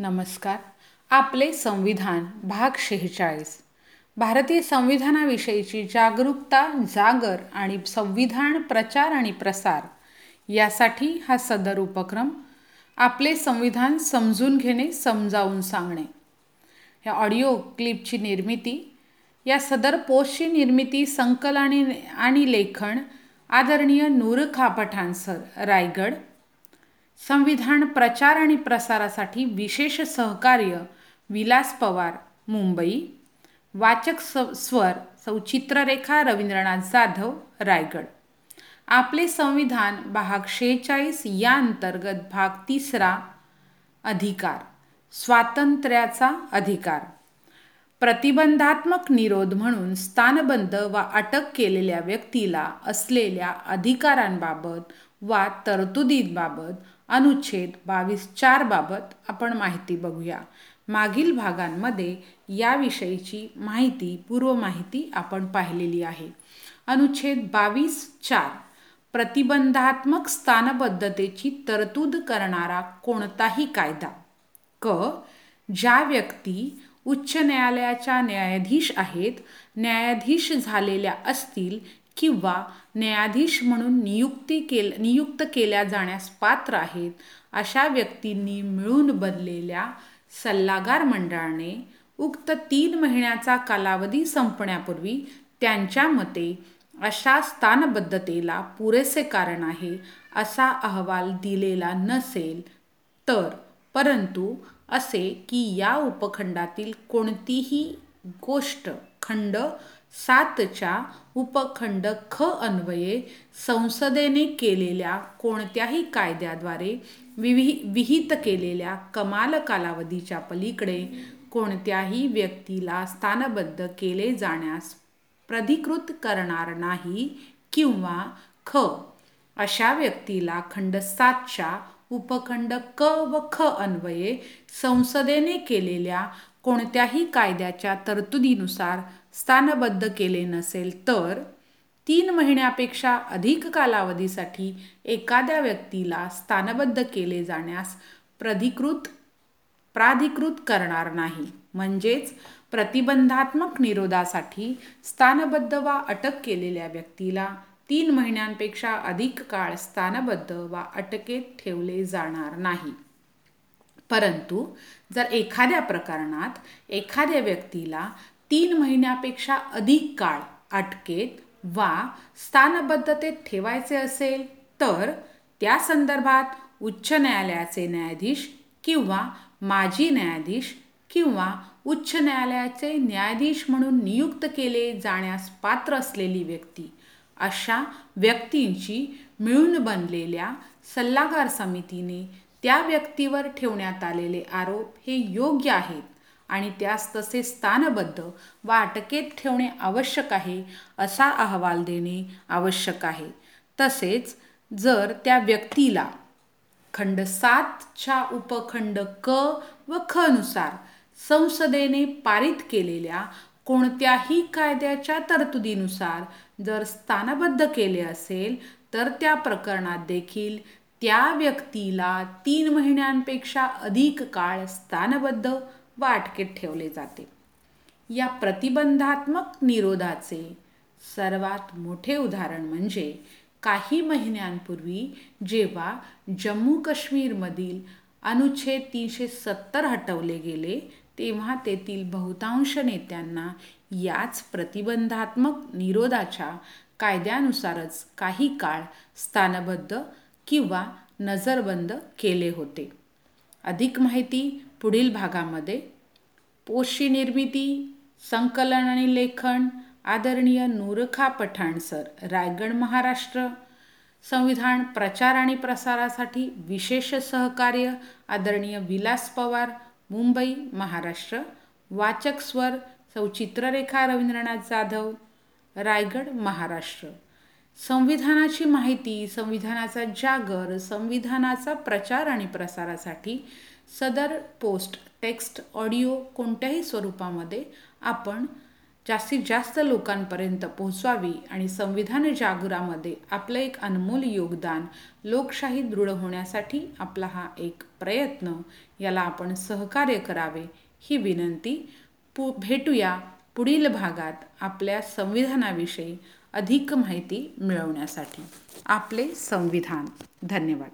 नमस्कार. आपले संविधान भाग शेहेचाळीस. भारतीय संविधानाविषयीची जागरूकता जागर आणि संविधान प्रचार आणि प्रसार यासाठी हा सदर उपक्रम आपले संविधान समजून घेणे समजावून सांगणे. ह्या ऑडिओ क्लिपची निर्मिती या सदर पोस्टची निर्मिती संकलन आणि लेखन आदरणीय नूरखा पठाण सर रायगड संविधान प्रचार आणि प्रसारासाठी विशेष सहकार्य विलास पवार मुंबई. वाचक स स्वर सौचित्ररेखा रवींद्रनाथ जाधव रायगड. आपले संविधान भाग शेहेचाळीस या अंतर्गत भाग तिसरा अधिकार. स्वातंत्र्याचा अधिकार. प्रतिबंधात्मक निरोध म्हणून स्थानबंद वा अटक केलेल्या व्यक्तीला असलेल्या अधिकारांबाबत वा तरतुदींबाबत अनुच्छेद बावीस चार बाबत आपण माहिती बघूया. मागील भागांमध्ये याविषयीची माहिती पूर्व माहिती आपण पाहिलेली आहे. अनुच्छेद बावीस चार प्रतिबंधात्मक स्थानबद्धतेची तरतूद करणारा कोणताही कायदा. क ज्या व्यक्ती उच्च न्यायालयाच्या न्यायाधीश आहेत न्यायाधीश झालेल्या असतील किंवा न्यायाधीश म्हणून नियुक्ती केल नियुक्त केल्या जाण्यास पात्र आहेत अशा व्यक्तींनी मिळून बनलेल्या सल्लागार मंडळाने उक्त तीन महिन्याचा कालावधी संपण्यापूर्वी त्यांच्या मते अशा स्थानबद्धतेला पुरेसे कारण आहे असा अहवाल दिलेला नसेल तर. परंतु असे की या उपखंडातील कोणतीही गोष्ट खंड सातच्या उपखंड ख अन्वये संसदेने केलेल्या कोणत्याही कायद्याद्वारे विवि विहित केलेल्या कमाल कालावधीच्या पलीकडे कोणत्याही व्यक्तीला स्थानबद्ध केले जाण्यास प्रधिकृत करणार नाही किंवा ख अशा व्यक्तीला खंड सातच्या उपखंड क व ख अन्वये संसदेने केलेल्या कोणत्याही कायद्याच्या तरतुदीनुसार स्थानबद्ध केले नसेल तर तीन महिन्यापेक्षा अधिक कालावधीसाठी एखाद्या व्यक्तीला स्थानबद्ध केले जाण्यास प्राधिकृत प्राधिकृत करणार नाही. म्हणजेच प्रतिबंधात्मक निरोधासाठी स्थानबद्ध वा अटक केलेल्या व्यक्तीला तीन महिन्यांपेक्षा अधिक काळ स्थानबद्ध वा अटकेत ठेवले जाणार नाही. परंतु जर एखाद्या प्रकरणात एखाद्या व्यक्तीला तीन महिन्यापेक्षा अधिक काळ अटकेत वा स्थानबद्धतेत ठेवायचे असेल तर त्या संदर्भात उच्च न्यायालयाचे न्यायाधीश किंवा माजी न्यायाधीश किंवा उच्च न्यायालयाचे न्यायाधीश म्हणून नियुक्त केले जाण्यास पात्र असलेली व्यक्ती अशा व्यक्तींची मिळून बनलेल्या सल्लागार समितीने त्या व्यक्तीवर ठेवण्यात आलेले आरोप हे योग्य आहेत. आणि त्यास तसे स्थानबद्ध वा अटकेत ठेवणे आवश्यक आहे असा अहवाल देणे आवश्यक आहे. तसेच जर त्या व्यक्तीला खंड सातच्या उपखंड क व ख नुसार संसदेने पारित केलेल्या कोणत्याही कायद्याच्या तरतुदीनुसार जर स्थानबद्ध केले असेल तर त्या प्रकरणात देखील त्या व्यक्तीला तीन महिन्यांपेक्षा अधिक काळ स्थानबद्ध व अटकेत ठेवले जाते. या प्रतिबंधात्मक निरोधाचे सर्वात मोठे उदाहरण म्हणजे काही महिन्यांपूर्वी जेव्हा जम्मू काश्मीरमधील अनुच्छेद तीनशे सत्तर हटवले गेले तेव्हा तेथील बहुतांश नेत्यांना याच प्रतिबंधात्मक निरोधाच्या कायद्यानुसारच काही काळ स्थानबद्ध किंवा नजरबंद केले होते. अधिक माहिती पुढील भागामध्ये. पोषी निर्मिती संकलन आणि लेखन आदरणीय नूरखा पठाण सर रायगड महाराष्ट्र. संविधान प्रचार आणि प्रसारासाठी विशेष सहकार्य आदरणीय विलास पवार मुंबई महाराष्ट्र. वाचक स्वर सौ चित्ररेखा रवींद्रनाथ जाधव रायगड महाराष्ट्र. संविधानाची माहिती संविधानाचा जागर संविधानाचा प्रचार आणि प्रसारासाठी सदर पोस्ट टेक्स्ट ऑडिओ कोणत्याही स्वरूपामध्ये आपण जास्तीत जास्त लोकांपर्यंत पोहोचवावी आणि संविधान जागरामध्ये आपलं एक अनमोल योगदान लोकशाही दृढ होण्यासाठी आपला हा एक प्रयत्न याला आपण सहकार्य करावे ही विनंती. पु भेटूया पुढील भागात आपल्या संविधानाविषयी. अधिक माहिती मिळवण्यासाठी आपले संविधान. धन्यवाद.